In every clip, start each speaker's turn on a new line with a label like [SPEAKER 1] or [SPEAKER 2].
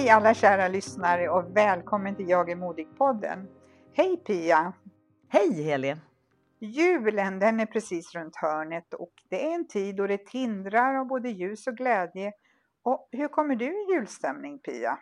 [SPEAKER 1] Hej alla kära lyssnare och välkommen till Jag är modig-podden. Hej Pia!
[SPEAKER 2] Hej Heli!
[SPEAKER 1] Julen den är precis runt hörnet och det är en tid då det tindrar av både ljus och glädje. Och hur kommer du i julstämning Pia?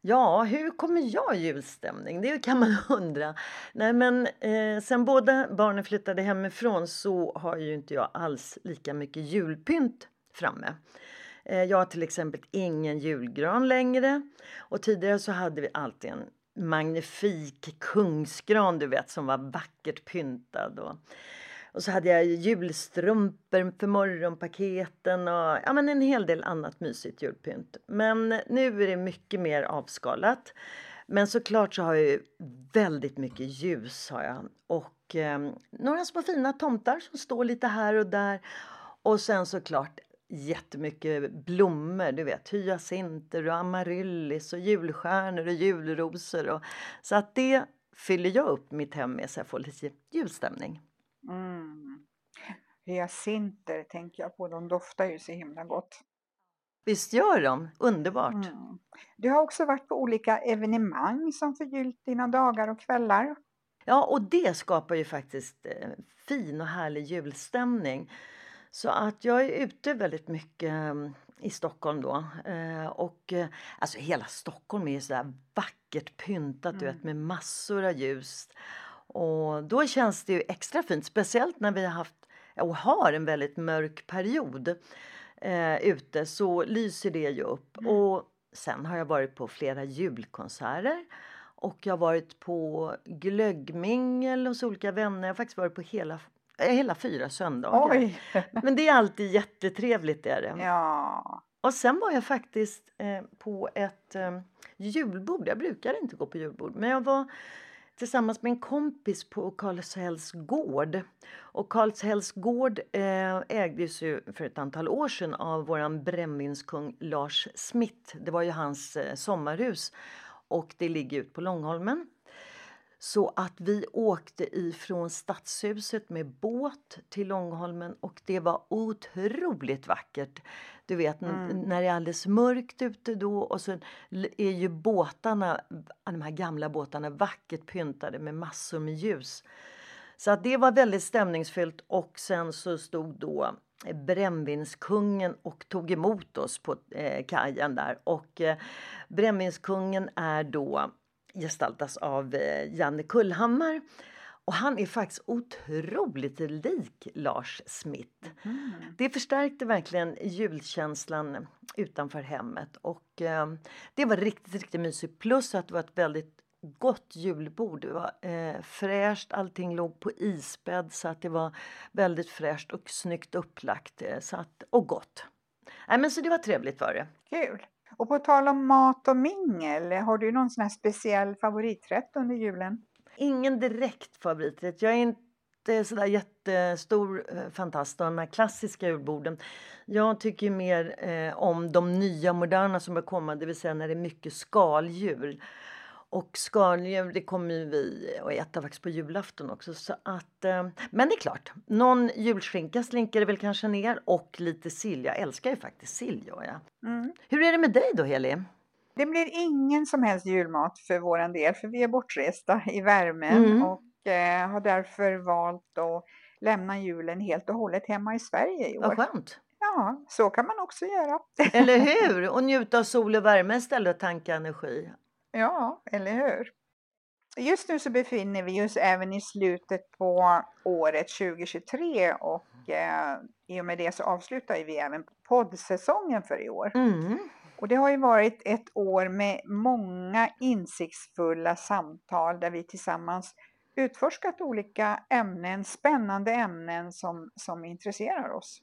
[SPEAKER 2] Ja, hur kommer jag i julstämning? Det kan man undra. Nej, men eh, sen båda barnen flyttade hemifrån så har ju inte jag alls lika mycket julpynt framme. Eh, jag har till exempel ingen julgran längre och tidigare så hade vi alltid en magnifik kungsgran du vet som var vackert pyntad. Och, och så hade jag julstrumpor för morgonpaketen och ja, men en hel del annat mysigt julpynt. Men nu är det mycket mer avskalat. Men såklart så har jag ju väldigt mycket ljus har jag. Och eh, några små fina tomtar som står lite här och där. Och sen såklart jättemycket blommor, du vet hyacinter och amaryllis och julstjärnor och julrosor. Och, så att det fyller jag upp mitt hem med så jag får lite julstämning.
[SPEAKER 1] Mm. Hyacinter tänker jag på, de doftar ju så himla gott.
[SPEAKER 2] Visst gör de? Underbart!
[SPEAKER 1] Mm. Du har också varit på olika evenemang som förgyllt dina dagar och kvällar.
[SPEAKER 2] Ja, och det skapar ju faktiskt eh, fin och härlig julstämning. Så att jag är ute väldigt mycket mm, i Stockholm då. Eh, och eh, alltså hela Stockholm är ju sådär vackert pyntat mm. du vet, med massor av ljus. Och då känns det ju extra fint, speciellt när vi har haft och har en väldigt mörk period eh, ute så lyser det ju upp. Mm. Och sen har jag varit på flera julkonserter och jag har varit på glöggmingel hos olika vänner. Jag har faktiskt varit på hela hela fyra söndagar.
[SPEAKER 1] Oj.
[SPEAKER 2] Men det är alltid jättetrevligt. Är det.
[SPEAKER 1] Ja.
[SPEAKER 2] Och sen var jag faktiskt eh, på ett eh, julbord. Jag brukar inte gå på julbord. Men jag var tillsammans med en kompis på Karlshälls gård. Och Karlshälls gård eh, ägdes ju för ett antal år sedan av våran brännvinskung Lars Smith. Det var ju hans eh, sommarhus. Och det ligger ut på Långholmen. Så att vi åkte ifrån Stadshuset med båt till Långholmen och det var otroligt vackert. Du vet mm. när det är alldeles mörkt ute då och så är ju båtarna, de här gamla båtarna vackert pyntade med massor med ljus. Så att det var väldigt stämningsfyllt och sen så stod då brännvinskungen och tog emot oss på eh, kajen där och eh, brännvinskungen är då gestaltas av eh, Janne Kullhammar. Och han är faktiskt otroligt lik Lars Smith. Mm. Det förstärkte verkligen julkänslan utanför hemmet. Och eh, Det var riktigt, riktigt mysigt. Plus att det var ett väldigt gott julbord. Det var eh, fräscht, allting låg på isbädd så att det var väldigt fräscht och snyggt upplagt. Eh, så att, och gott. Nej, men så det var trevligt var det.
[SPEAKER 1] Kul! Och på tal om mat och mingel, har du någon sån här speciell favoriträtt under julen?
[SPEAKER 2] Ingen direkt favoriträtt. Jag är inte sådär jättestor eh, fantast av de här klassiska julborden. Jag tycker mer eh, om de nya moderna som har kommit, det vill säga när det är mycket skaldjur. Och skaldjur det kommer vi att äta faktiskt på julafton också. Så att, eh, men det är klart, någon julskinka slinker det väl kanske ner och lite sill. Jag älskar ju faktiskt sill. Ja. Mm. Hur är det med dig då Heli?
[SPEAKER 1] Det blir ingen som helst julmat för våran del för vi är bortresta i värmen. Mm. Och eh, har därför valt att lämna julen helt och hållet hemma i Sverige i år.
[SPEAKER 2] Vad skönt!
[SPEAKER 1] Ja, så kan man också göra.
[SPEAKER 2] Eller hur? Och njuta av sol och värme istället och tanka energi.
[SPEAKER 1] Ja, eller hur? Just nu så befinner vi oss även i slutet på året 2023 och eh, i och med det så avslutar vi även poddsäsongen för i år.
[SPEAKER 2] Mm.
[SPEAKER 1] Och det har ju varit ett år med många insiktsfulla samtal där vi tillsammans utforskat olika ämnen, spännande ämnen som, som intresserar oss.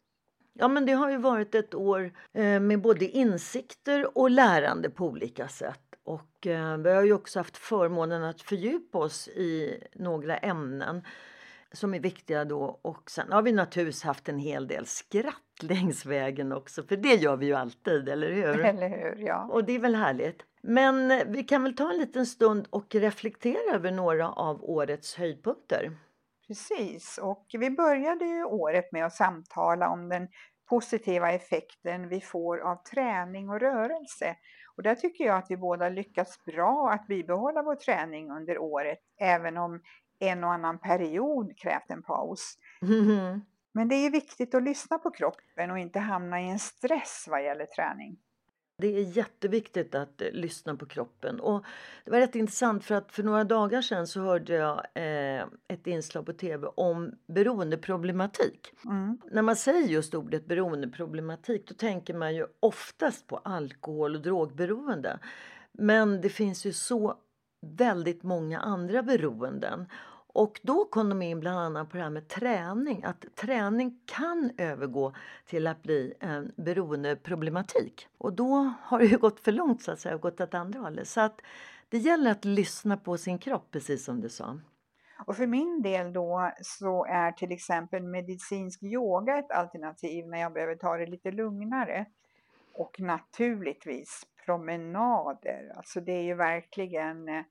[SPEAKER 2] Ja, men det har ju varit ett år eh, med både insikter och lärande på olika sätt. Och eh, vi har ju också haft förmånen att fördjupa oss i några ämnen som är viktiga då. Och sen har vi naturligtvis haft en hel del skratt längs vägen också, för det gör vi ju alltid, eller hur?
[SPEAKER 1] Eller hur? Ja.
[SPEAKER 2] Och det är väl härligt. Men eh, vi kan väl ta en liten stund och reflektera över några av årets höjdpunkter.
[SPEAKER 1] Precis, och vi började ju året med att samtala om den positiva effekten vi får av träning och rörelse. Och där tycker jag att vi båda lyckats bra att bibehålla vår träning under året, även om en och annan period krävt en paus.
[SPEAKER 2] Mhm.
[SPEAKER 1] Men det är viktigt att lyssna på kroppen och inte hamna i en stress vad gäller träning.
[SPEAKER 2] Det är jätteviktigt att eh, lyssna på kroppen. Och det var rätt intressant för att för några dagar sedan så hörde jag eh, ett inslag på tv om beroendeproblematik.
[SPEAKER 1] Mm.
[SPEAKER 2] När man säger just ordet beroendeproblematik då tänker man ju oftast på alkohol och drogberoende. Men det finns ju så väldigt många andra beroenden. Och då kom de in bland annat på det här med träning. Att träning kan övergå till att bli en beroendeproblematik. Och då har det ju gått för långt så att säga och gått åt andra hållet. Så att det gäller att lyssna på sin kropp precis som du sa.
[SPEAKER 1] Och för min del då så är till exempel medicinsk yoga ett alternativ när jag behöver ta det lite lugnare. Och naturligtvis promenader. Alltså det är ju verkligen eh,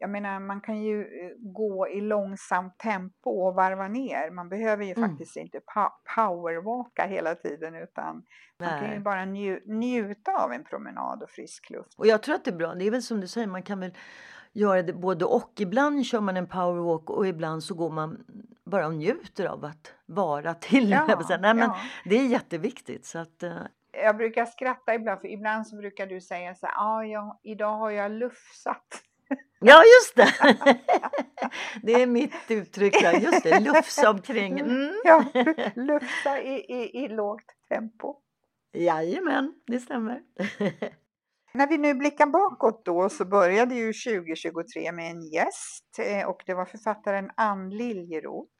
[SPEAKER 1] jag menar, man kan ju eh, gå i långsamt tempo och varva ner. Man behöver ju
[SPEAKER 2] Mm.
[SPEAKER 1] faktiskt inte powerwalka hela tiden utan man kan ju
[SPEAKER 2] Nej.
[SPEAKER 1] bara nju- njuta av en promenad och frisk luft.
[SPEAKER 2] Och jag tror att det är bra. Det är väl som du säger, man kan väl göra det både och. Ibland kör man en powerwalk och ibland så går man bara och njuter av att vara till.
[SPEAKER 1] Ja,
[SPEAKER 2] Nej, men
[SPEAKER 1] ja.
[SPEAKER 2] Det är jätteviktigt. Så att, eh,
[SPEAKER 1] Jag brukar skratta ibland, för ibland så brukar du säga så här, ah, ja, idag har jag lufsat.
[SPEAKER 2] Ja, just det! det är mitt uttryck. Där. Just det, lufsa omkring. Mm.
[SPEAKER 1] Ja, lufsa i, i, i lågt tempo.
[SPEAKER 2] Jajamän, det stämmer.
[SPEAKER 1] När vi nu blickar bakåt då så började ju 2023 med en gäst eh, och det var författaren Ann Liljeroth.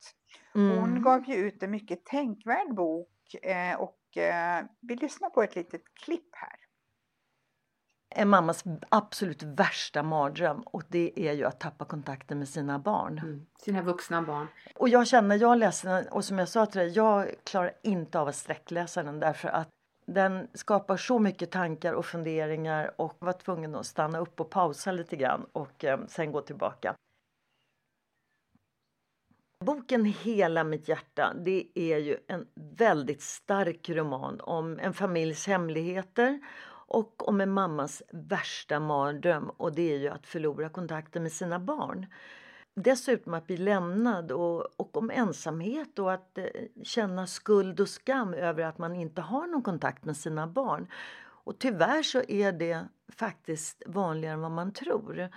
[SPEAKER 1] Hon
[SPEAKER 2] Mm.
[SPEAKER 1] gav ju ut en mycket tänkvärd bok eh, och eh, vi lyssnar på ett litet klipp här.
[SPEAKER 2] En mammas absolut värsta mardröm och det är ju att tappa kontakten med sina barn.
[SPEAKER 3] Mm. Sina vuxna barn.
[SPEAKER 2] Och jag känner, jag läser och som jag sa till dig, jag klarar inte av att sträckläsa den därför att den skapar så mycket tankar och funderingar och var tvungen att stanna upp och pausa lite grann och eh, sen gå tillbaka. Boken Hela mitt hjärta det är ju en väldigt stark roman om en familjs hemligheter och om en mammas värsta mardröm och det är ju att förlora kontakten med sina barn. Dessutom att bli lämnad och, och om ensamhet och att eh, känna skuld och skam över att man inte har någon kontakt med sina barn. Och tyvärr så är det faktiskt vanligare än vad man tror.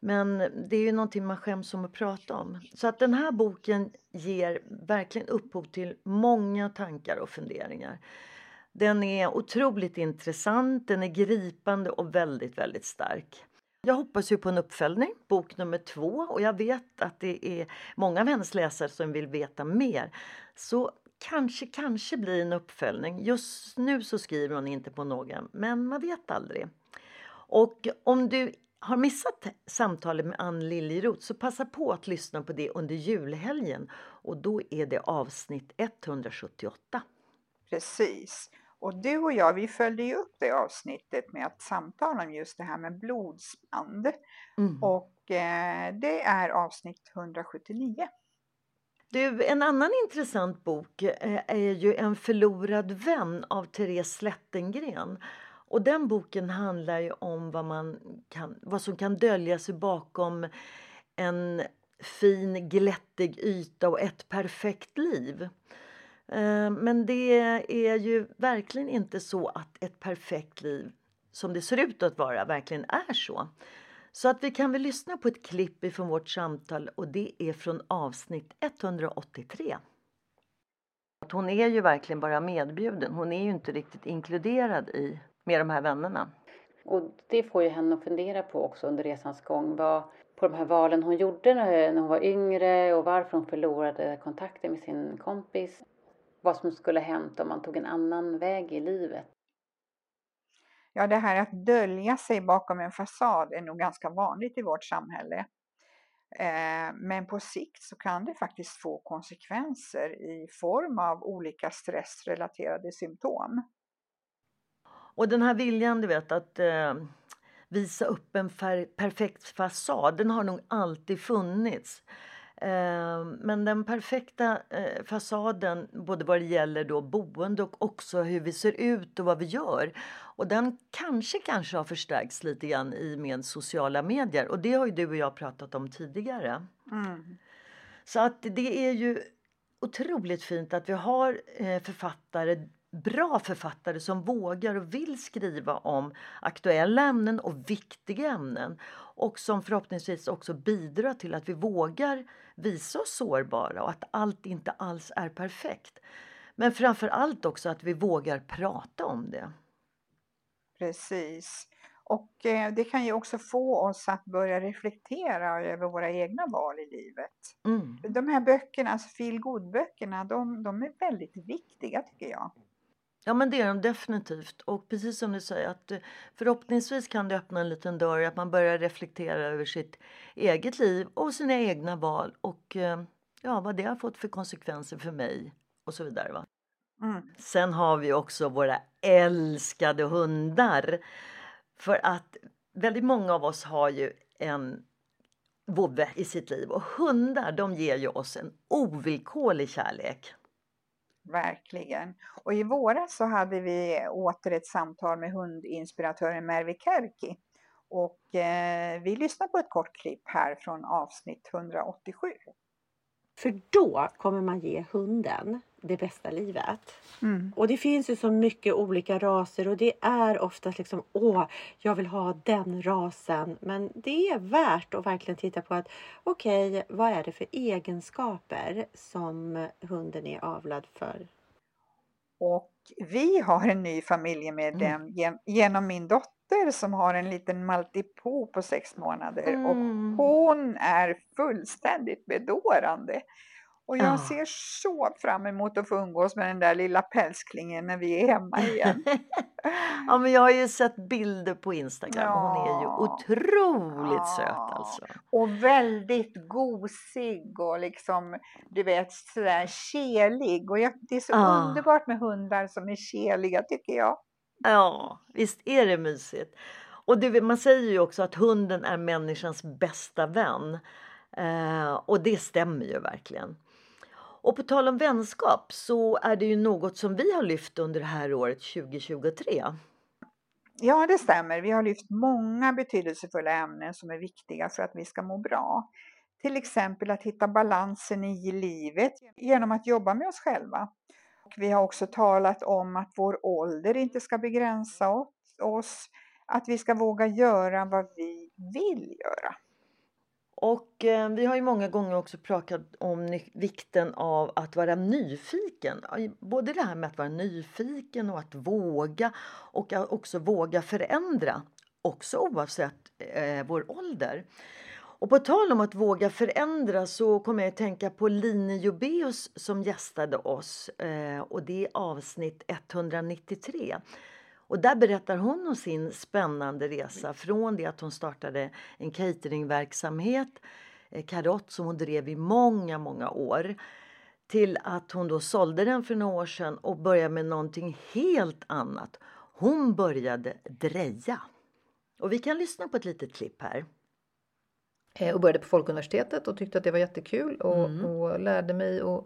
[SPEAKER 2] Men det är ju någonting man skäms om att prata om. Så att den här boken ger verkligen upphov till många tankar och funderingar. Den är otroligt intressant, den är gripande och väldigt, väldigt stark. Jag hoppas ju på en uppföljning, bok nummer två, och jag vet att det är många av hennes läsare som vill veta mer. Så kanske, kanske blir en uppföljning. Just nu så skriver hon inte på någon, men man vet aldrig. Och om du har missat samtalet med Ann Liljeroth så passa på att lyssna på det under julhelgen och då är det avsnitt 178.
[SPEAKER 1] Precis. Och du och jag, vi följde ju upp det avsnittet med att samtala om just det här med blodsband.
[SPEAKER 2] Mm.
[SPEAKER 1] Och eh, det är avsnitt 179.
[SPEAKER 2] Du, en annan intressant bok eh, är ju En förlorad vän av Therese Slättengren. Och den boken handlar ju om vad, man kan, vad som kan dölja sig bakom en fin glättig yta och ett perfekt liv. Eh, men det är ju verkligen inte så att ett perfekt liv som det ser ut att vara verkligen är så. Så att vi kan väl lyssna på ett klipp ifrån vårt samtal och det är från avsnitt 183. Hon är ju verkligen bara medbjuden. Hon är ju inte riktigt inkluderad i med de här vännerna.
[SPEAKER 3] Och det får ju henne att fundera på också under resans gång. Vad, på de här valen hon gjorde när hon var yngre och varför hon förlorade kontakten med sin kompis. Vad som skulle hänt om man tog en annan väg i livet.
[SPEAKER 1] Ja, det här att dölja sig bakom en fasad är nog ganska vanligt i vårt samhälle. Eh, men på sikt så kan det faktiskt få konsekvenser i form av olika stressrelaterade symptom.
[SPEAKER 2] Och den här viljan, du vet, att eh, visa upp en perfekt fasad, den har nog alltid funnits. Eh, men den perfekta eh, fasaden, både vad det gäller då boende och också hur vi ser ut och vad vi gör. Och den kanske, kanske har förstärkts lite grann i med sociala medier. Och det har ju du och jag pratat om tidigare. Mm. Så att det är ju otroligt fint att vi har eh, författare bra författare som vågar och vill skriva om aktuella ämnen och viktiga ämnen och som förhoppningsvis också bidrar till att vi vågar visa oss sårbara och att allt inte alls är perfekt. Men framför allt också att vi vågar prata om det.
[SPEAKER 1] Precis. Och eh, det kan ju också få oss att börja reflektera över våra egna val i livet. Mm. De här böckerna, alltså feel böckerna de, de är väldigt viktiga tycker jag.
[SPEAKER 2] Ja men det är de definitivt. Och precis som du säger att eh, förhoppningsvis kan det öppna en liten dörr att man börjar reflektera över sitt eget liv och sina egna val och eh, ja, vad det har fått för konsekvenser för mig och så vidare. Va? Mm. Sen har vi också våra älskade hundar. För att väldigt många av oss har ju en vovve i sitt liv och hundar de ger ju oss en ovillkorlig kärlek.
[SPEAKER 1] Verkligen. Och i våras så hade vi åter ett samtal med hundinspiratören Mervi Kerki. Och eh, vi lyssnar på ett kort klipp här från avsnitt 187.
[SPEAKER 4] För då kommer man ge hunden det bästa livet. Mm. Och det finns ju så mycket olika raser och det är oftast liksom åh, jag vill ha den rasen. Men det är värt att verkligen titta på att okej, okay, vad är det för egenskaper som hunden är avlad för?
[SPEAKER 1] Och vi har en ny familjemedlem mm. genom min dotter som har en liten maltipoo på sex månader mm. och hon är fullständigt bedårande. Och jag ja. ser så fram emot att få umgås med den där lilla pälsklingen när vi är hemma igen.
[SPEAKER 2] ja, men jag har ju sett bilder på Instagram ja. hon är ju otroligt ja. söt alltså.
[SPEAKER 1] Och väldigt gosig och liksom, du vet, sådär kelig. Och jag, det är så underbart med hundar som är keliga tycker jag.
[SPEAKER 2] Ja, visst är det mysigt. Och det, man säger ju också att hunden är människans bästa vän. Eh, och det stämmer ju verkligen. Och på tal om vänskap så är det ju något som vi har lyft under det här året 2023.
[SPEAKER 1] Ja, det stämmer. Vi har lyft många betydelsefulla ämnen som är viktiga för att vi ska må bra. Till exempel att hitta balansen i livet genom att jobba med oss själva. Och vi har också talat om att vår ålder inte ska begränsa oss, att vi ska våga göra vad vi vill göra.
[SPEAKER 2] Och eh, vi har ju många gånger också pratat om vikten av att vara nyfiken. Både det här med att vara nyfiken och att våga och att också våga förändra. Också oavsett eh, vår ålder. Och på tal om att våga förändra så kommer jag att tänka på Line Jobeus som gästade oss. Eh, och det är avsnitt 193. Och där berättar hon om sin spännande resa från det att hon startade en cateringverksamhet, eh, Karott, som hon drev i många, många år till att hon då sålde den för några år sedan och började med någonting helt annat. Hon började dreja. Och vi kan lyssna på ett litet klipp här.
[SPEAKER 5] Eh, och började på Folkuniversitetet och tyckte att det var jättekul och, mm. och lärde mig att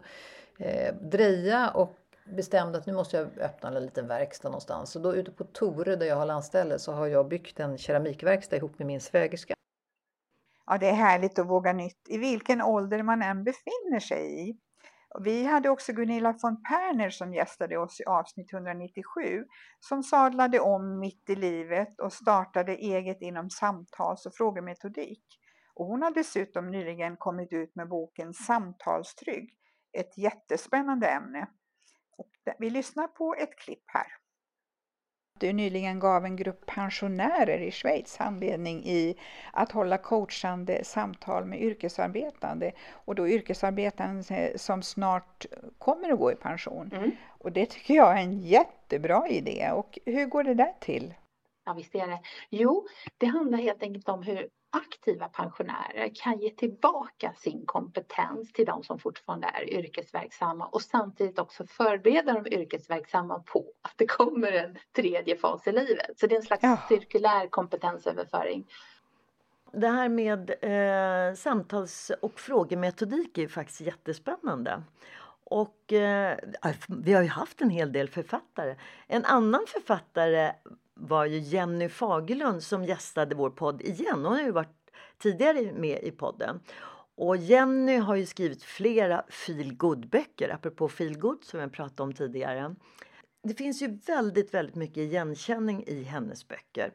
[SPEAKER 5] eh, dreja och bestämde att nu måste jag öppna en liten verkstad någonstans. Så då ute på Tore där jag har landställe så har jag byggt en keramikverkstad ihop med min svägerska.
[SPEAKER 1] Ja, det är härligt att våga nytt i vilken ålder man än befinner sig i. Vi hade också Gunilla von Perner som gästade oss i avsnitt 197 som sadlade om mitt i livet och startade eget inom samtals och frågemetodik. Och hon har dessutom nyligen kommit ut med boken Samtalstrygg, ett jättespännande ämne. Och vi lyssnar på ett klipp här. Du nyligen gav en grupp pensionärer i Schweiz handledning i att hålla coachande samtal med yrkesarbetande och då yrkesarbetande som snart kommer att gå i pension. Mm. Och det tycker jag är en jättebra idé. Och hur går det där till?
[SPEAKER 6] Ja, visst är det. Jo, det handlar helt enkelt om hur aktiva pensionärer kan ge tillbaka sin kompetens till de som fortfarande är yrkesverksamma och samtidigt också förbereda de yrkesverksamma på att det kommer en tredje fas i livet. Så det är en slags ja. cirkulär kompetensöverföring.
[SPEAKER 2] Det här med eh, samtals och frågemetodik är faktiskt jättespännande. Och eh, vi har ju haft en hel del författare. En annan författare var ju Jenny Fagerlund som gästade vår podd igen. Hon har ju varit tidigare med i podden. Och Jenny har ju skrivit flera feelgood-böcker, apropå feelgood som jag pratade om tidigare. Det finns ju väldigt, väldigt mycket igenkänning i hennes böcker.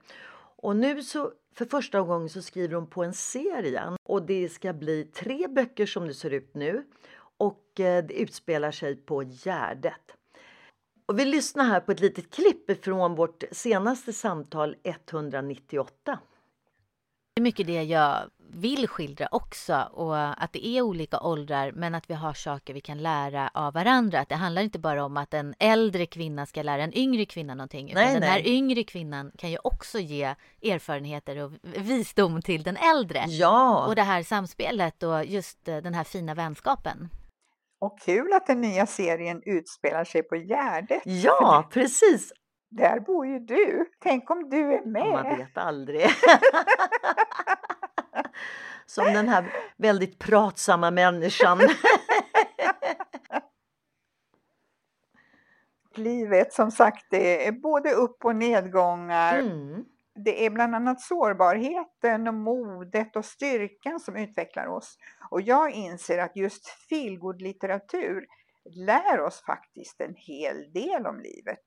[SPEAKER 2] Och nu så för första gången så skriver hon på en serie och det ska bli tre böcker som det ser ut nu och eh, det utspelar sig på Gärdet. Och vi lyssnar här på ett litet klipp från vårt senaste samtal 198.
[SPEAKER 7] Det är mycket det jag vill skildra också och att det är olika åldrar men att vi har saker vi kan lära av varandra. Att det handlar inte bara om att en äldre kvinna ska lära en yngre kvinna någonting utan nej, den här yngre kvinnan kan ju också ge erfarenheter och visdom till den äldre.
[SPEAKER 2] Ja!
[SPEAKER 7] Och det här samspelet och just eh, den här fina vänskapen.
[SPEAKER 1] Och kul att den nya serien utspelar sig på Gärdet.
[SPEAKER 2] Ja, precis.
[SPEAKER 1] Där bor ju du. Tänk om du är med.
[SPEAKER 2] man vet aldrig. Som den här väldigt pratsamma människan.
[SPEAKER 1] Livet som sagt det är både upp och nedgångar. Mm. Det är bland annat sårbarheten och modet och styrkan som utvecklar oss. Och jag inser att just feelgood-litteratur lär oss faktiskt en hel del om livet.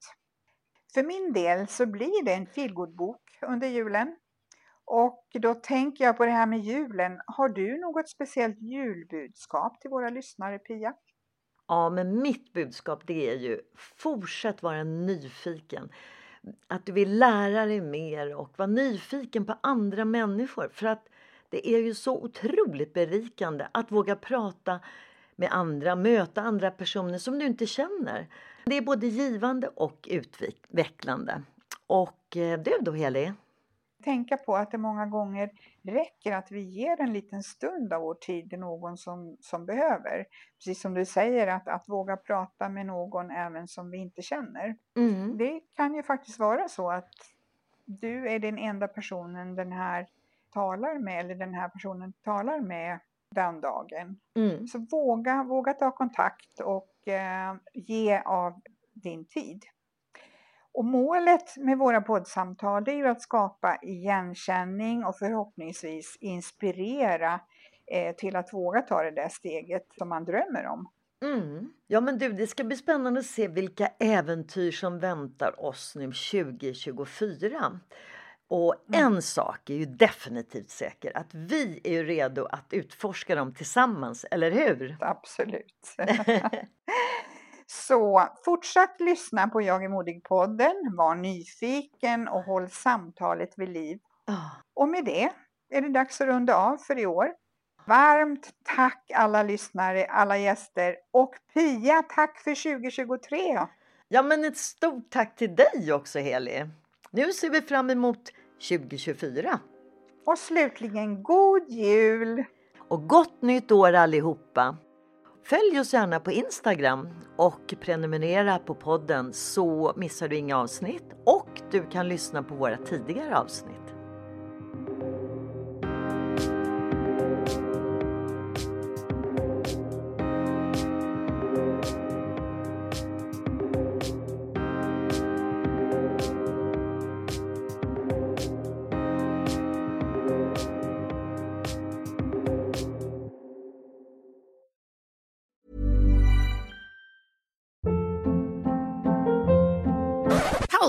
[SPEAKER 1] För min del så blir det en feelgood-bok under julen. Och då tänker jag på det här med julen. Har du något speciellt julbudskap till våra lyssnare, Pia?
[SPEAKER 2] Ja, men mitt budskap det är ju fortsätt vara nyfiken. Att du vill lära dig mer och vara nyfiken på andra människor. För att det är ju så otroligt berikande att våga prata med andra, möta andra personer som du inte känner. Det är både givande och utvecklande. Och eh, du då Heli?
[SPEAKER 1] Tänka på att det många gånger räcker att vi ger en liten stund av vår tid till någon som, som behöver. Precis som du säger, att, att våga prata med någon även som vi inte känner. Mm. Det kan ju faktiskt vara så att du är den enda personen den här talar med eller den här personen talar med den dagen. Mm. Så våga, våga ta kontakt och eh, ge av din tid. Och målet med våra poddsamtal är ju att skapa igenkänning och förhoppningsvis inspirera eh, till att våga ta det där steget som man drömmer om.
[SPEAKER 2] Mm. Ja men du, det ska bli spännande att se vilka äventyr som väntar oss nu 2024. Och mm. en sak är ju definitivt säker, att vi är redo att utforska dem tillsammans, eller hur?
[SPEAKER 1] Absolut. Så fortsatt lyssna på Jag är modig-podden, var nyfiken och håll samtalet vid liv. Oh. Och med det är det dags att runda av för i år. Varmt tack alla lyssnare, alla gäster och Pia, tack för 2023!
[SPEAKER 2] Ja, men ett stort tack till dig också Heli. Nu ser vi fram emot 2024.
[SPEAKER 1] Och slutligen god jul!
[SPEAKER 2] Och gott nytt år allihopa! Följ oss gärna på Instagram och prenumerera på podden så missar du inga avsnitt och du kan lyssna på våra tidigare avsnitt.